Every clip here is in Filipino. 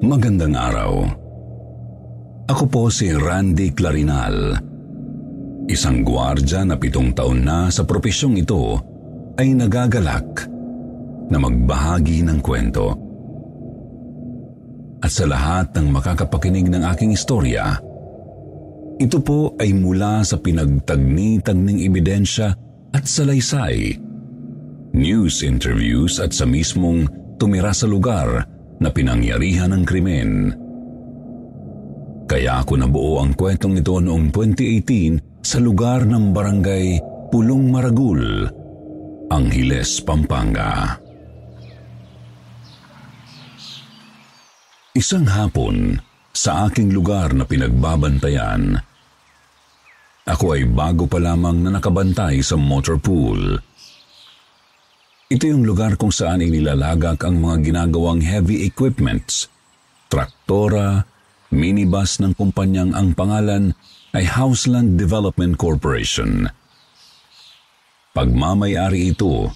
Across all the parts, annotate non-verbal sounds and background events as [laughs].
Magandang araw. Ako po si Randy Clarinal. Isang gwardya na pitong taon na sa propesyong ito ay nagagalak na magbahagi ng kwento. At sa lahat ng makakapakinig ng aking istorya, ito po ay mula sa pinagtagni-tagning ebidensya at salaysay, news interviews at sa mismong tumira sa lugar na pinangyarihan ng krimen. Kaya ako nabuo ang kwentong ito noong 2018 sa lugar ng barangay Pulong Maragul, Angeles, Pampanga. Isang hapon, sa aking lugar na pinagbabantayan, ako ay bago pa lamang na nakabantay sa motor pool. Ito yung lugar kung saan inilalagak ang mga ginagawang heavy equipments, traktora, minibus ng kumpanyang ang pangalan ay Houseland Development Corporation. Pagmamayari ito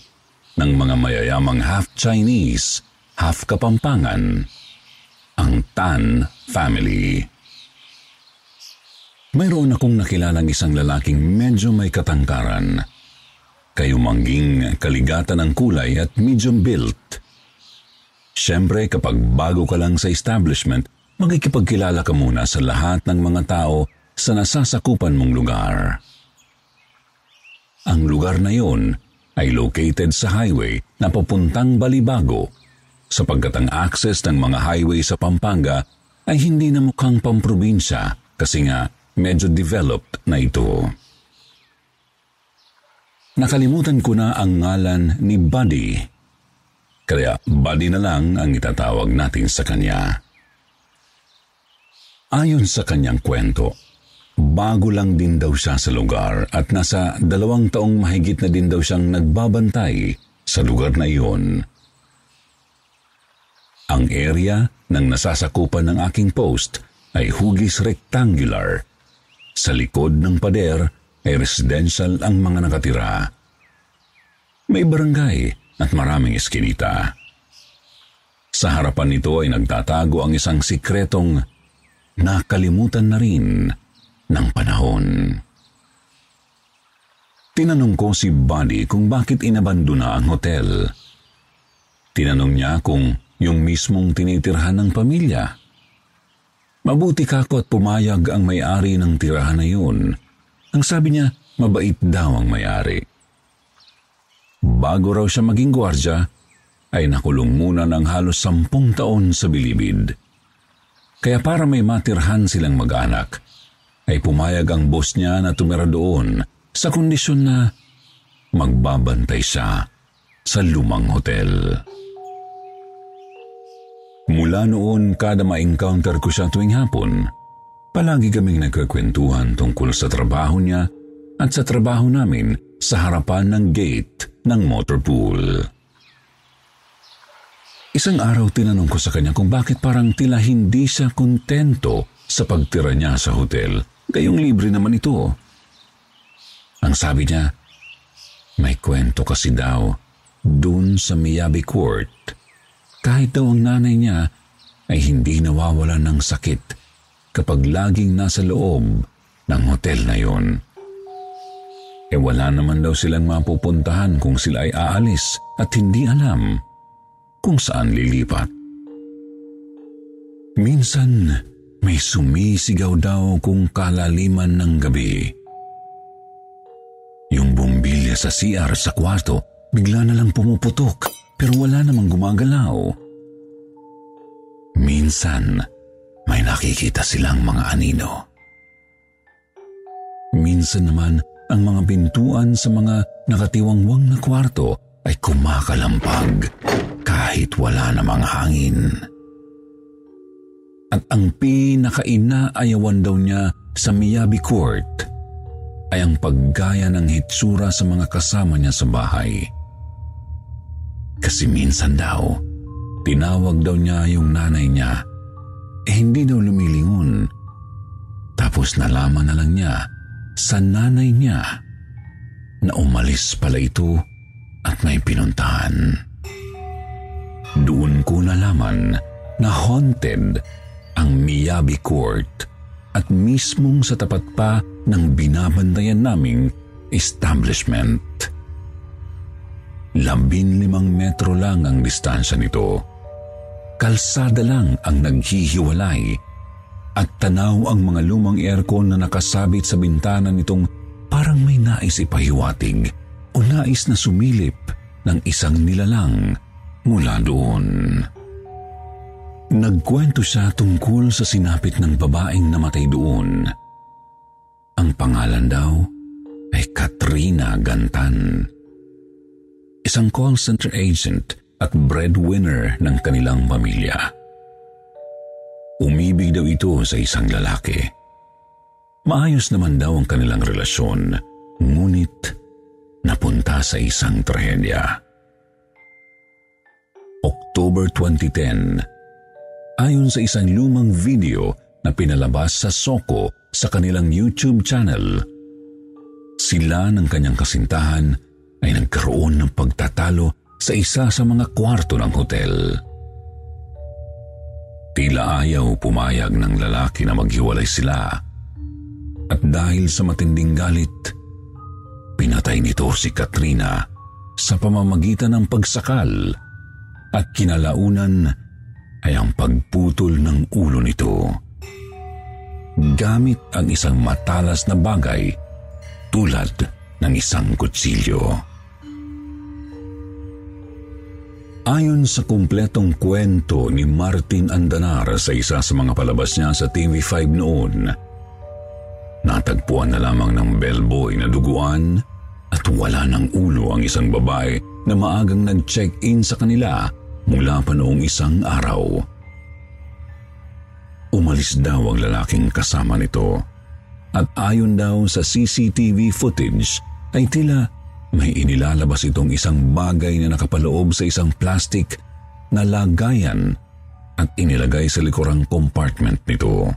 ng mga mayayamang half Chinese, half Kapampangan, ang Tan family. Mayroon akong nakilalang isang lalaking medyo may katangkaran. Kayumangging kaligatan ng kulay at medium built. Siyempre kapag bago ka lang sa establishment, magkikipagkilala ka muna sa lahat ng mga tao sa nasasakupan mong lugar. Ang lugar na yon ay located sa highway na papuntang Balibago sapagkat ang access ng mga highway sa Pampanga ay hindi na mukhang pamprobinsya kasi nga medyo developed na ito. Nakalimutan ko na ang ngalan ni Buddy, kaya Buddy na lang ang itatawag natin sa kanya. Ayon sa kanyang kwento, bago lang din daw siya sa lugar at nasa dalawang taong mahigit na din daw siyang nagbabantay sa lugar na iyon. Ang area ng nasasakupan ng aking post ay hugis rectangular. Sa likod ng pader ay residential ang mga nakatira. May barangay at maraming eskinita. Sa harapan nito ay nagtatago ang isang sikretong nakalimutan na rin ng panahon. Tinanong ko si Buddy kung bakit inabandona ang hotel. Tinanong niya kung yung mismong tinitirhan ng pamilya. Mabuti ka ko at pumayag ang may-ari ng tirahan na yun. Ang sabi niya, mabait daw ang may-ari. Bago raw siya maging gwardya, ay nakulong muna ng halos sampung taon sa bilibid. Kaya para may matirhan silang mag-anak, ay pumayag ang boss niya na tumira doon sa kondisyon na magbabantay siya sa lumang hotel. Mula noon, kada ma-encounter ko siya tuwing hapon, palagi kaming nagkakwentuhan tungkol sa trabaho niya at sa trabaho namin sa harapan ng gate ng motor pool. Isang araw tinanong ko sa kanya kung bakit parang tila hindi siya kontento sa pagtira niya sa hotel, gayong libre naman ito. Ang sabi niya, may kwento kasi daw dun sa Miyabi Court kahit daw ang nanay niya ay hindi nawawalan ng sakit kapag laging nasa loob ng hotel na yon. E wala naman daw silang mapupuntahan kung sila ay aalis at hindi alam kung saan lilipat. Minsan, may sumisigaw daw kung kalaliman ng gabi. Yung bumbilya sa CR sa kwarto bigla na lang pumuputok pero wala namang gumagalaw. Minsan, may nakikita silang mga anino. Minsan naman ang mga pintuan sa mga nakatiwangwang na kwarto ay kumakalampag kahit wala namang hangin. At ang pinakainaayawan daw niya sa Miyabi Court ay ang paggaya ng hitsura sa mga kasama niya sa bahay. Kasi minsan daw, tinawag daw niya yung nanay niya, eh hindi daw lumilingon. Tapos nalaman na lang niya sa nanay niya na umalis pala ito at may pinuntahan. Doon ko nalaman na haunted ang Miyabi Court at mismong sa tapat pa ng binabandayan naming establishment. Labin limang metro lang ang distansya nito. Kalsada lang ang naghihiwalay at tanaw ang mga lumang aircon na nakasabit sa bintana nitong parang may nais ipahiwatig o nais na sumilip ng isang nilalang mula doon. Nagkwento siya tungkol sa sinapit ng babaeng namatay doon. Ang pangalan daw ay Katrina Gantan. Isang call center agent at breadwinner ng kanilang pamilya. Umibig daw ito sa isang lalaki. Maayos naman daw ang kanilang relasyon, ngunit napunta sa isang trahedya. October 2010, Ayon sa isang lumang video na pinalabas sa Soko sa kanilang YouTube channel, sila ng kanyang kasintahan ay nagkaroon ng pagtatalo sa isa sa mga kwarto ng hotel. Tila ayaw pumayag ng lalaki na maghiwalay sila at dahil sa matinding galit, pinatay nito si Katrina sa pamamagitan ng pagsakal at kinalaunan ay ang pagputol ng ulo nito. Gamit ang isang matalas na bagay tulad ng isang kutsilyo. Ayon sa kumpletong kwento ni Martin Andanar sa isa sa mga palabas niya sa TV5 noon, natagpuan na lamang ng bellboy na duguan at wala ng ulo ang isang babae na maagang nag-check-in sa kanila mula pa noong isang araw. Umalis daw ang lalaking kasama nito at ayon daw sa CCTV footage ay tila may inilalabas itong isang bagay na nakapaloob sa isang plastic na lagayan at inilagay sa likurang compartment nito.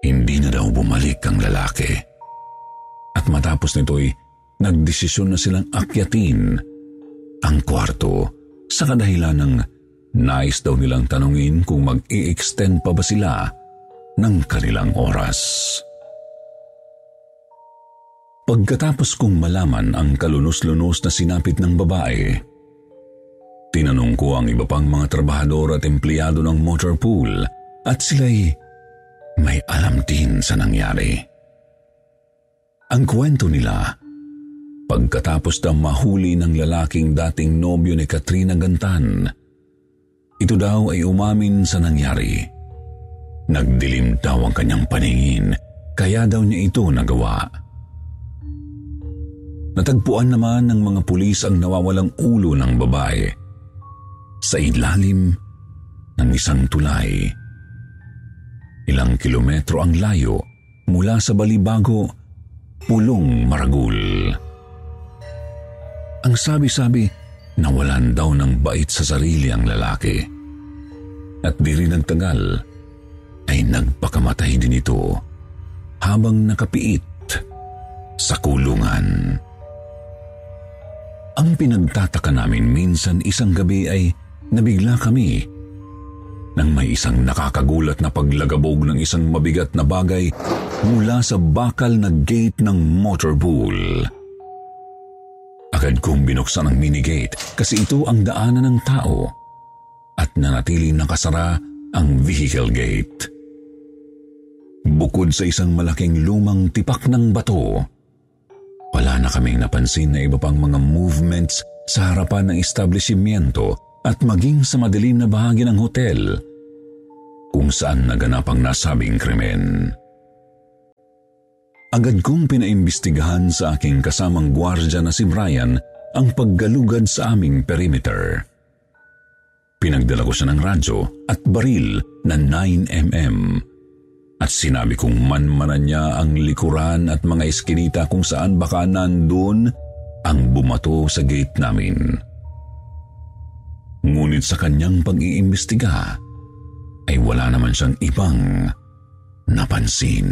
Hindi na daw bumalik ang lalaki. At matapos nito'y nagdesisyon na silang akyatin ang kwarto sa kadahilan ng nais daw nilang tanungin kung mag-i-extend pa ba sila ng kanilang oras. Pagkatapos kong malaman ang kalunos-lunos na sinapit ng babae, tinanong ko ang iba pang mga trabahador at empleyado ng motor pool at sila'y may alam din sa nangyari. Ang kwento nila, Pagkatapos daw mahuli ng lalaking dating nobyo ni Katrina Gantan, ito daw ay umamin sa nangyari. Nagdilim daw ang kanyang paningin, kaya daw niya ito nagawa. Natagpuan naman ng mga pulis ang nawawalang ulo ng babae sa ilalim ng isang tulay. Ilang kilometro ang layo mula sa Balibago, Pulong Maragul. Ang sabi-sabi, nawalan daw ng bait sa sarili ang lalaki. At di rin nagtagal, ay nagpakamatay din ito habang nakapiit sa kulungan. Ang pinagtataka namin minsan isang gabi ay nabigla kami nang may isang nakakagulat na paglagabog ng isang mabigat na bagay mula sa bakal na gate ng motorpool. Agad kong binuksan ang minigate kasi ito ang daanan ng tao at nanatiling nakasara ang vehicle gate. Bukod sa isang malaking lumang tipak ng bato, wala na kaming napansin na iba pang mga movements sa harapan ng establishmento at maging sa madilim na bahagi ng hotel kung saan naganap ang nasabing krimen. Agad kong pinaimbestigahan sa aking kasamang gwardya na si Brian ang paggalugad sa aming perimeter. Pinagdala ko siya ng radyo at baril na 9mm. At sinabi kong manmanan niya ang likuran at mga eskinita kung saan baka nandun ang bumato sa gate namin. Ngunit sa kanyang pag-iimbestiga ay wala naman siyang ibang napansin.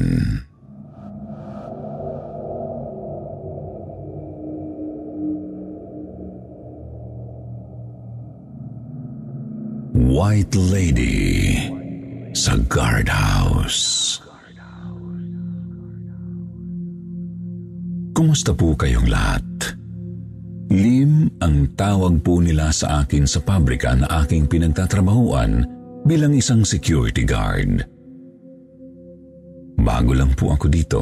White Lady sa guardhouse. Kumusta po kayong lahat? Lim ang tawag po nila sa akin sa pabrika na aking pinagtatrabahuan bilang isang security guard. Bago lang po ako dito.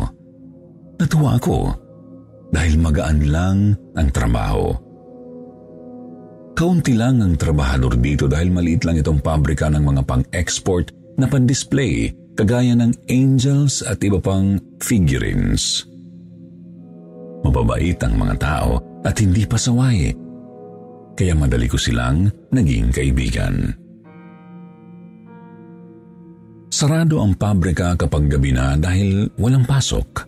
Natuwa ako dahil magaan lang ang trabaho. Kaunti lang ang trabahador dito dahil maliit lang itong pabrika ng mga pang-export na pan-display kagaya ng angels at iba pang figurines. Mababait ang mga tao at hindi pasaway, kaya madali ko silang naging kaibigan. Sarado ang pabrika kapag gabi na dahil walang pasok.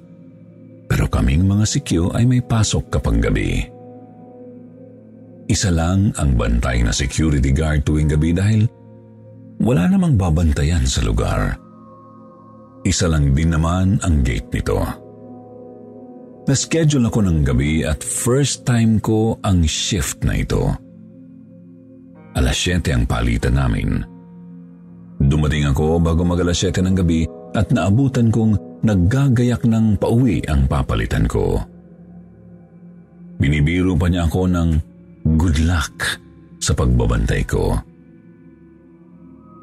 Pero kaming mga sikyo ay may pasok kapag gabi. Isa lang ang bantay na security guard tuwing gabi dahil wala namang babantayan sa lugar. Isa lang din naman ang gate nito. Na-schedule ako ng gabi at first time ko ang shift na ito. Alas 7 ang palitan namin. Dumating ako bago mag alas 7 ng gabi at naabutan kong naggagayak ng pauwi ang papalitan ko. Binibiro pa niya ako ng good luck sa pagbabantay ko.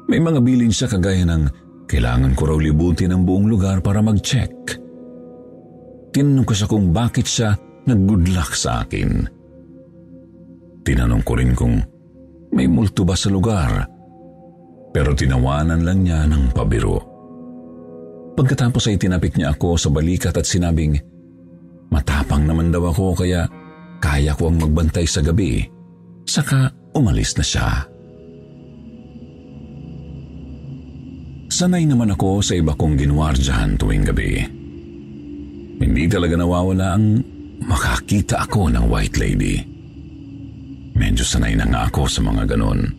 May mga bilin siya kagaya ng kailangan ko raw libutin ang buong lugar para mag-check. Tinanong ko siya kung bakit siya nag-good luck sa akin. Tinanong ko rin kung may multo ba sa lugar, pero tinawanan lang niya ng pabiro. Pagkatapos ay tinapik niya ako sa balikat at sinabing, matapang naman daw ako kaya kaya ko ang magbantay sa gabi. Saka umalis na siya. Sanay naman ako sa iba kong ginwardyahan tuwing gabi. Hindi talaga nawawala ang makakita ako ng white lady. Medyo sanay na nga ako sa mga ganon.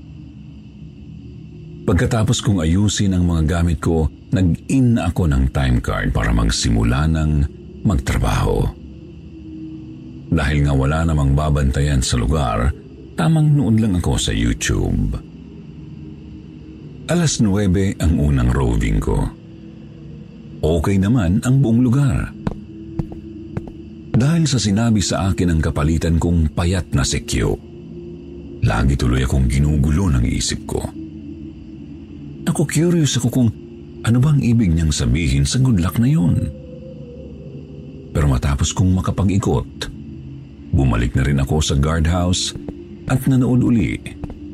Pagkatapos kong ayusin ang mga gamit ko, nag-in ako ng time card para magsimula ng magtrabaho. Dahil nga wala namang babantayan sa lugar, tamang noon lang ako sa YouTube. Alas 9 ang unang roving ko. Okay naman ang buong lugar. Dahil sa sinabi sa akin ng kapalitan kong payat na Q, lagi tuloy akong ginugulo ng isip ko. Ako curious ako kung ano bang ibig niyang sabihin sa good luck na yun. Pero matapos kong makapag-ikot, Bumalik na rin ako sa guardhouse at nanood uli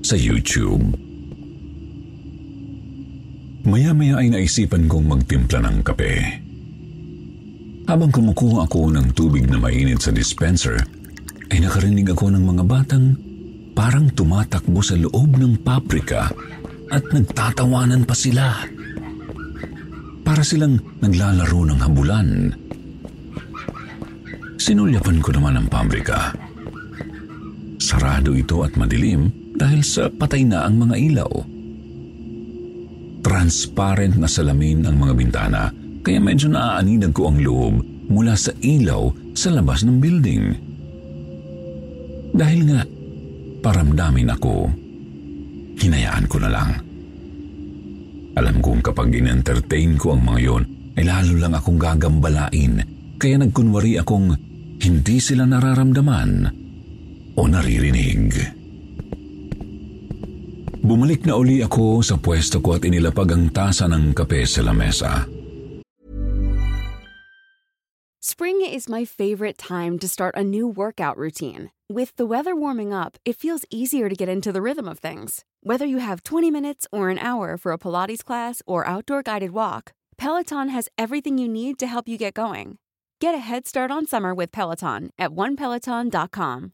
sa YouTube. Maya-maya ay naisipan kong magtimpla ng kape. Habang kumukuha ako ng tubig na mainit sa dispenser, ay nakarinig ako ng mga batang parang tumatakbo sa loob ng paprika at nagtatawanan pa sila. Para silang naglalaro ng habulan Sinulyapan ko naman ang pabrika. Sarado ito at madilim dahil sa patay na ang mga ilaw. Transparent na salamin ang mga bintana kaya medyo naaaninag ko ang loob mula sa ilaw sa labas ng building. Dahil nga, paramdamin ako, hinayaan ko na lang. Alam kong kapag in-entertain ko ang mga yon, ay lalo lang akong gagambalain kaya nagkunwari akong hindi sila nararamdaman o naririnig. Bumalik na uli ako sa pwesto ko at inilapag ang tasa ng kape sa lamesa. Spring is my favorite time to start a new workout routine. With the weather warming up, it feels easier to get into the rhythm of things. Whether you have 20 minutes or an hour for a Pilates class or outdoor guided walk, Peloton has everything you need to help you get going. Get a head start on summer with Peloton at onepeloton.com.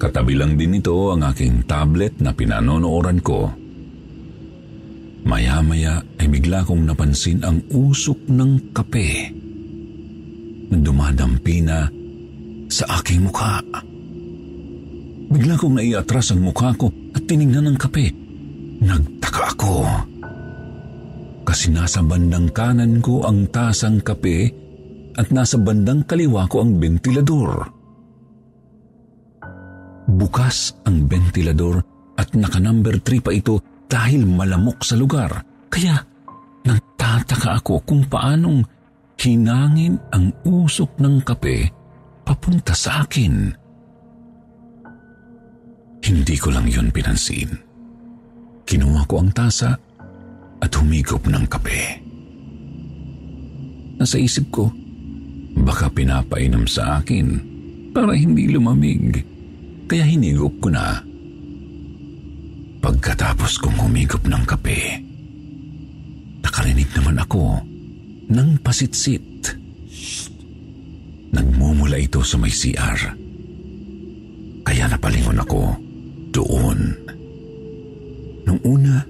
Katabi lang din ito ang aking tablet na pinanonooran ko. Maya-maya ay bigla kong napansin ang usok ng kape na dumadampi na sa aking mukha. Bigla kong naiatras ang mukha ko at tiningnan ng kape. Nagtaka ako. Kasi nasa bandang kanan ko ang tasang kape at nasa bandang kaliwa ko ang ventilador. Bukas ang ventilador at naka number 3 pa ito dahil malamok sa lugar. Kaya nagtataka ako kung paanong hinangin ang usok ng kape papunta sa akin. Hindi ko lang yun pinansin. Kinuha ko ang tasa at humigop ng kape. Nasa isip ko, baka pinapainom sa akin para hindi lumamig. Kaya hinigop ko na. Pagkatapos kong humigop ng kape, nakarinig naman ako ng pasitsit. Nagmumula ito sa may CR. Kaya napalingon ako doon. Nung una,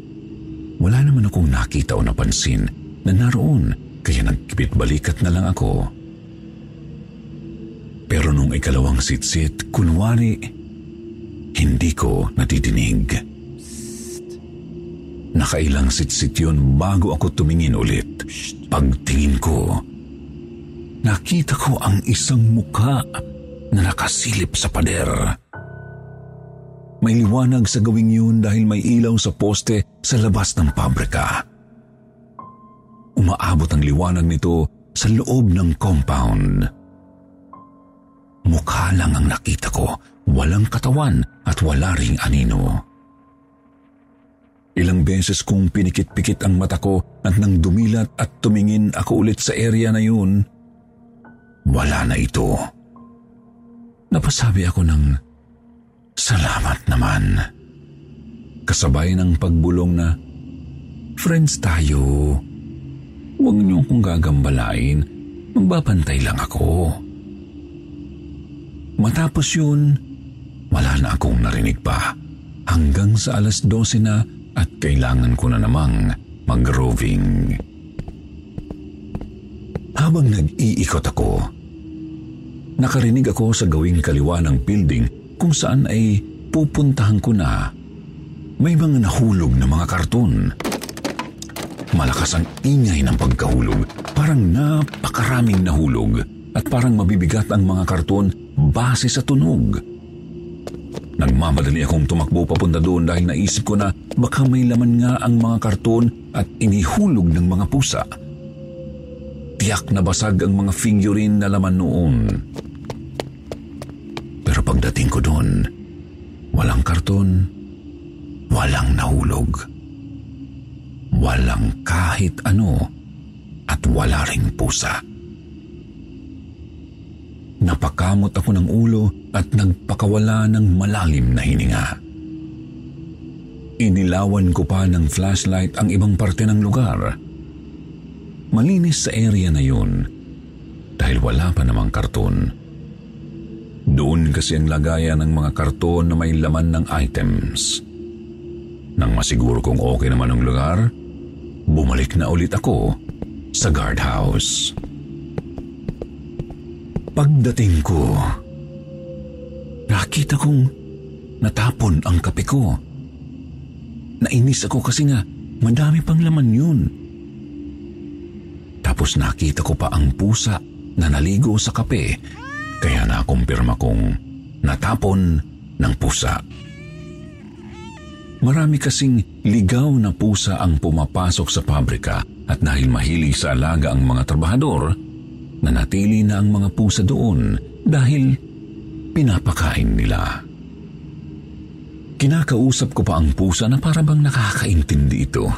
wala naman akong nakita o napansin na naroon kaya nagkipit balikat na lang ako. Pero nung ikalawang sitsit, kunwari, hindi ko natidinig. Nakailang sitsit yun bago ako tumingin ulit. Pagtingin ko, nakita ko ang isang mukha na nakasilip sa pader. May liwanag sa gawing yun dahil may ilaw sa poste sa labas ng pabrika. Umaabot ang liwanag nito sa loob ng compound. Mukha lang ang nakita ko, walang katawan at wala ring anino. Ilang beses kong pinikit-pikit ang mata ko at nang dumilat at tumingin ako ulit sa area na yun, wala na ito. Napasabi ako ng salamat naman. Kasabay ng pagbulong na, Friends tayo. Huwag niyo akong gagambalain. Magbabantay lang ako. Matapos yun, wala na akong narinig pa. Hanggang sa alas 12 na at kailangan ko na namang mag-roving. Habang nag-iikot ako, nakarinig ako sa gawing kaliwa ng building kung saan ay pupuntahan ko na. May mga nahulog na mga karton. Malakas ang ingay ng pagkahulog. Parang napakaraming nahulog at parang mabibigat ang mga karton base sa tunog. Nagmamadali akong tumakbo papunta doon dahil naisip ko na baka may laman nga ang mga karton at inihulog ng mga pusa. Tiyak na basag ang mga figurine na laman noon. Pero pagdating ko doon, walang karton, walang nahulog. Walang kahit ano at wala ring pusa. Napakamot ako ng ulo at nagpakawala ng malalim na hininga. Inilawan ko pa ng flashlight ang ibang parte ng lugar. Malinis sa area na yun dahil wala pa namang karton. Doon kasi ang lagayan ng mga karton na may laman ng items. Nang masiguro kong okay naman ang lugar, bumalik na ulit ako sa guardhouse. Pagdating ko, nakita kong natapon ang kape ko. Nainis ako kasi nga madami pang laman yun. Tapos nakita ko pa ang pusa na naligo sa kape kaya nakumpirma kong natapon ng pusa. Marami kasing ligaw na pusa ang pumapasok sa pabrika at dahil mahilig sa alaga ang mga trabahador, nanatili na ang mga pusa doon dahil pinapakain nila. Kinakausap ko pa ang pusa na parabang nakakaintindi ito.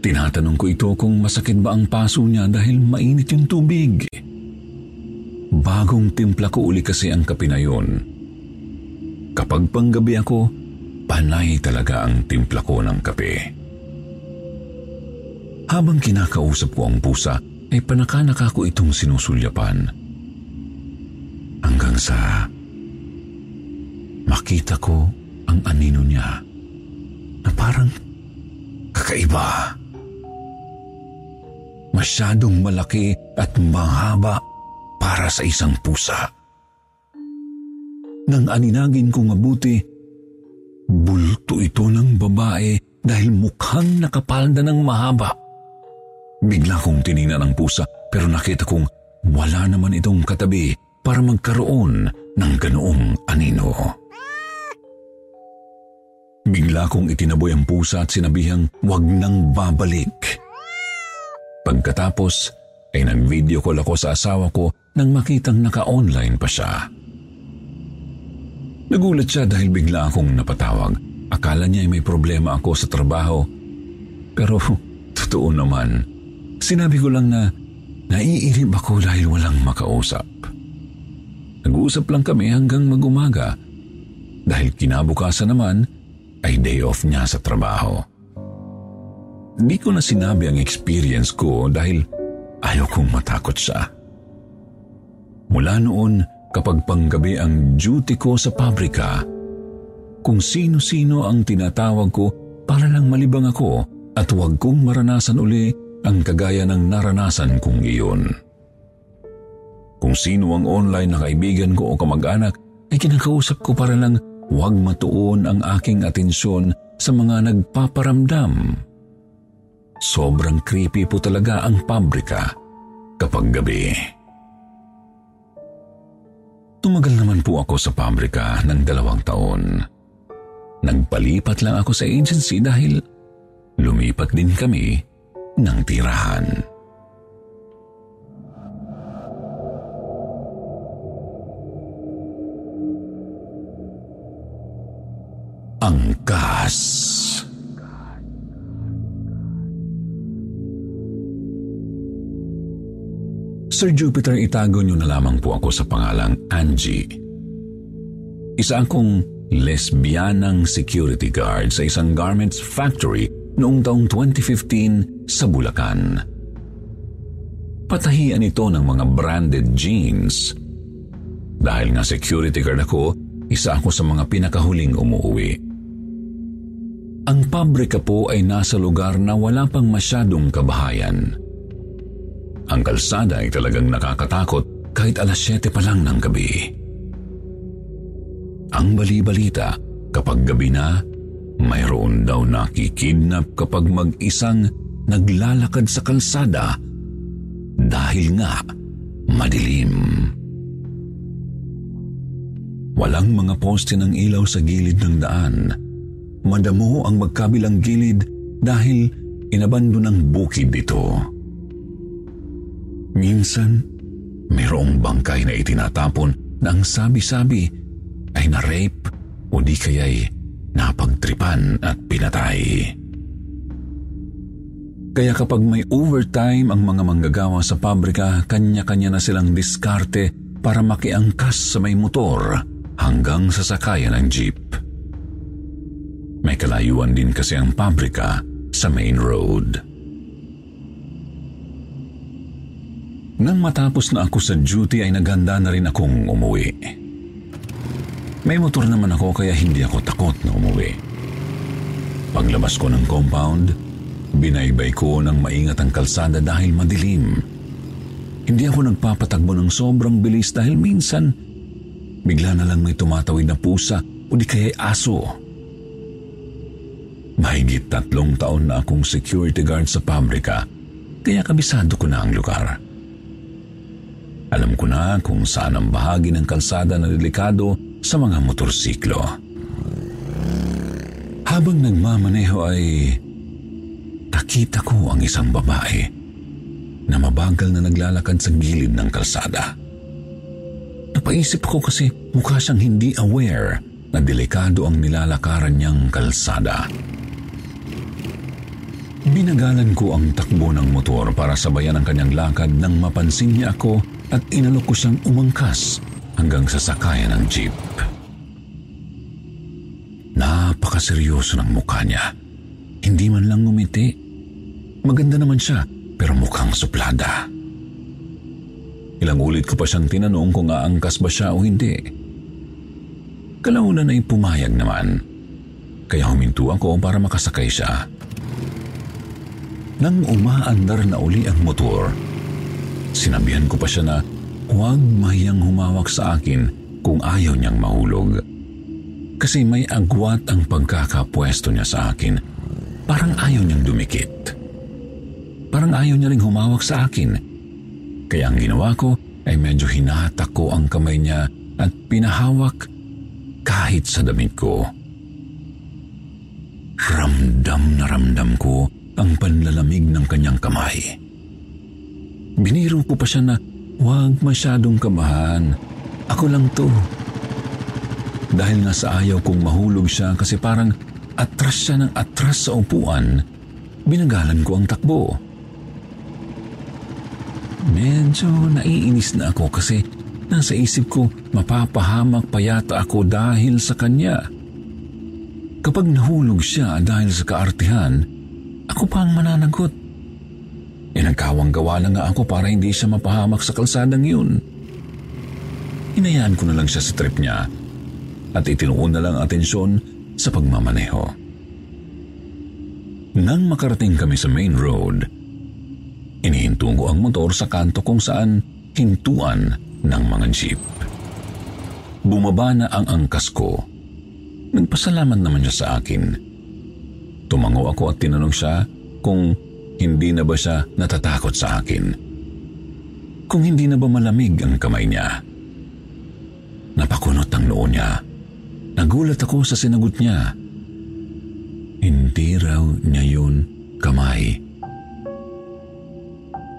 Tinatanong ko ito kung masakit ba ang paso niya dahil mainit yung tubig. Bagong timpla ko uli kasi ang kape na yun. Kapag panggabi ako, Panay talaga ang timpla ko ng kape. Habang kinakausap ko ang pusa, ay panakanaka ko itong sinusulyapan. Hanggang sa makita ko ang anino niya na parang kakaiba. Masyadong malaki at mahaba para sa isang pusa. Nang aninagin kong mabuti, Bulto ito ng babae dahil mukhang nakapalda ng mahaba. Bigla kong tinina ng pusa pero nakita kong wala naman itong katabi para magkaroon ng ganoong anino. Bigla kong itinaboy ang pusa at sinabihang wag nang babalik. Pagkatapos ay nag-video call ako sa asawa ko nang makitang naka-online pa siya. Nagulat siya dahil bigla akong napatawag. Akala niya ay may problema ako sa trabaho. Pero [laughs] totoo naman, sinabi ko lang na naiirib ako dahil walang makausap. Nag-uusap lang kami hanggang magumaga dahil kinabukasan naman ay day off niya sa trabaho. Hindi ko na sinabi ang experience ko dahil ayaw kong matakot siya. Mula noon, kapag panggabi ang duty ko sa pabrika, kung sino-sino ang tinatawag ko para lang malibang ako at huwag kong maranasan uli ang kagaya ng naranasan kong iyon. Kung sino ang online na kaibigan ko o kamag-anak ay kinakausap ko para lang huwag matuon ang aking atensyon sa mga nagpaparamdam. Sobrang creepy po talaga ang pabrika kapag gabi. Tumagal naman po ako sa pabrika ng dalawang taon. Nagpalipat lang ako sa agency dahil lumipat din kami ng tirahan. Angkas. Sir Jupiter, itago niyo na lamang po ako sa pangalang Angie. Isa akong lesbianang security guard sa isang garments factory noong taong 2015 sa Bulacan. Patahian ito ng mga branded jeans. Dahil nga security guard ako, isa ako sa mga pinakahuling umuwi. Ang pabrika po ay nasa lugar na wala pang masyadong kabahayan. Ang kalsada ay talagang nakakatakot kahit alas 7 pa lang ng gabi. Ang bali-balita, kapag gabi na, mayroon daw nakikidnap kapag mag-isang naglalakad sa kalsada dahil nga madilim. Walang mga poste ng ilaw sa gilid ng daan. Madamo ang magkabilang gilid dahil inabando ng bukid ito. Minsan, mayroong bangkay na itinatapon na ang sabi-sabi ay na-rape o di kaya'y napagtripan at pinatay. Kaya kapag may overtime ang mga manggagawa sa pabrika, kanya-kanya na silang diskarte para makiangkas sa may motor hanggang sa sakayan ng jeep. May kalayuan din kasi ang pabrika sa main road. Nang matapos na ako sa duty ay naghanda na rin akong umuwi. May motor naman ako kaya hindi ako takot na umuwi. Paglabas ko ng compound, binaybay ko ng maingat ang kalsada dahil madilim. Hindi ako nagpapatagbo ng sobrang bilis dahil minsan bigla na lang may tumatawid na pusa o di kaya aso. Mahigit tatlong taon na akong security guard sa pabrika kaya kabisado ko na ang lugar. Alam ko na kung saan ang bahagi ng kalsada na delikado sa mga motorsiklo. Habang nagmamaneho ay nakita ko ang isang babae na mabagal na naglalakad sa gilid ng kalsada. Napaisip ko kasi mukha siyang hindi aware na delikado ang nilalakaran niyang kalsada. Binagalan ko ang takbo ng motor para sabayan ang kanyang lakad nang mapansin niya ako at inalok ko siyang umangkas hanggang sa sakayan ng jeep. Napakaseryoso ng mukha niya. Hindi man lang ngumiti. Maganda naman siya pero mukhang suplada. Ilang ulit ko pa siyang tinanong kung aangkas ba siya o hindi. Kalaunan ay pumayag naman. Kaya huminto ako para makasakay siya. Nang umaandar na uli ang motor, sinabihan ko pa siya na huwag mahiyang humawak sa akin kung ayaw niyang mahulog. Kasi may agwat ang pagkakapwesto niya sa akin. Parang ayaw niyang dumikit. Parang ayaw niya ring humawak sa akin. Kaya ang ginawa ko ay medyo hinatak ko ang kamay niya at pinahawak kahit sa damit ko. Ramdam na ramdam ko ang panlalamig ng kanyang kamay. Biniro ko pa siya na huwag masyadong kamahan. Ako lang to. Dahil nga sa ayaw kong mahulog siya kasi parang atras siya ng atras sa upuan, binagalan ko ang takbo. Medyo naiinis na ako kasi nasa isip ko mapapahamak pa yata ako dahil sa kanya. Kapag nahulog siya dahil sa kaartihan, ako pa ang mananagot. Nagkawang gawa na nga ako para hindi siya mapahamak sa kalsadang yun. Inayaan ko na lang siya sa trip niya at itinuon na lang atensyon sa pagmamaneho. Nang makarating kami sa main road, inihinto ko ang motor sa kanto kung saan hintuan ng mga jeep. Bumaba na ang angkas ko. Nagpasalamat naman siya sa akin Tumango ako at tinanong siya kung hindi na ba siya natatakot sa akin. Kung hindi na ba malamig ang kamay niya. Napakunot ang noo niya. Nagulat ako sa sinagot niya. Hindi raw niya yun kamay.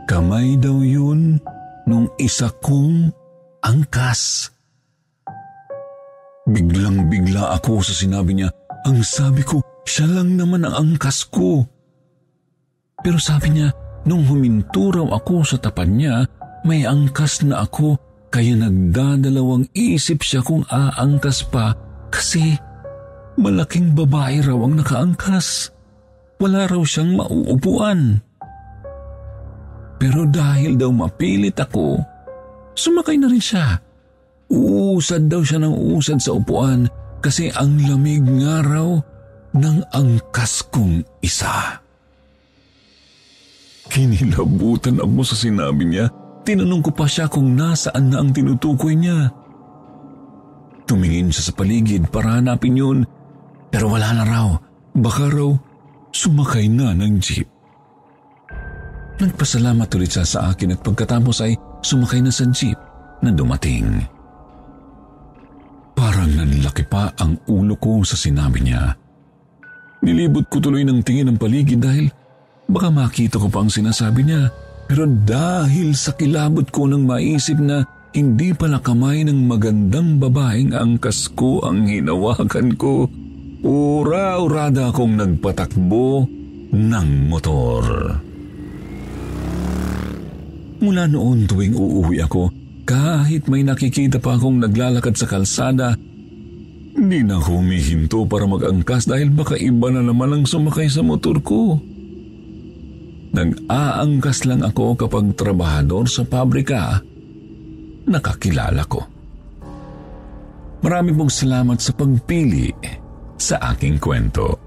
Kamay daw yun nung isa kong angkas. Biglang bigla ako sa sinabi niya. Ang sabi ko, siya lang naman ang angkas ko. Pero sabi niya, nung huminto raw ako sa tapan niya, may angkas na ako kaya nagdadalawang isip siya kung aangkas pa kasi malaking babae raw ang nakaangkas. Wala raw siyang mauupuan. Pero dahil daw mapilit ako, sumakay na rin siya. Uusad daw siya ng uusad sa upuan kasi ang lamig nga raw ng angkas kong isa. Kinilabutan ako sa sinabi niya. Tinanong ko pa siya kung nasaan na ang tinutukoy niya. Tumingin siya sa paligid para hanapin yun, pero wala na raw. Baka raw sumakay na ng jeep. Nagpasalamat ulit siya sa akin at pagkatapos ay sumakay na sa jeep na dumating. Parang nanlaki pa ang ulo ko sa sinabi niya. Nilibot ko tuloy ng tingin ang paligid dahil baka makita ko pa ang sinasabi niya. Pero dahil sa kilabot ko nang maisip na hindi pala kamay ng magandang babaeng angkas ko ang hinawakan ko, ura-urada akong nagpatakbo ng motor. Mula noon tuwing uuwi ako, kahit may nakikita pa akong naglalakad sa kalsada, hindi na humihinto para mag-angkas dahil baka iba na naman ang sumakay sa motor ko. Nag-aangkas lang ako kapag trabahador sa pabrika. Nakakilala ko. Marami pong salamat sa pagpili sa aking kwento.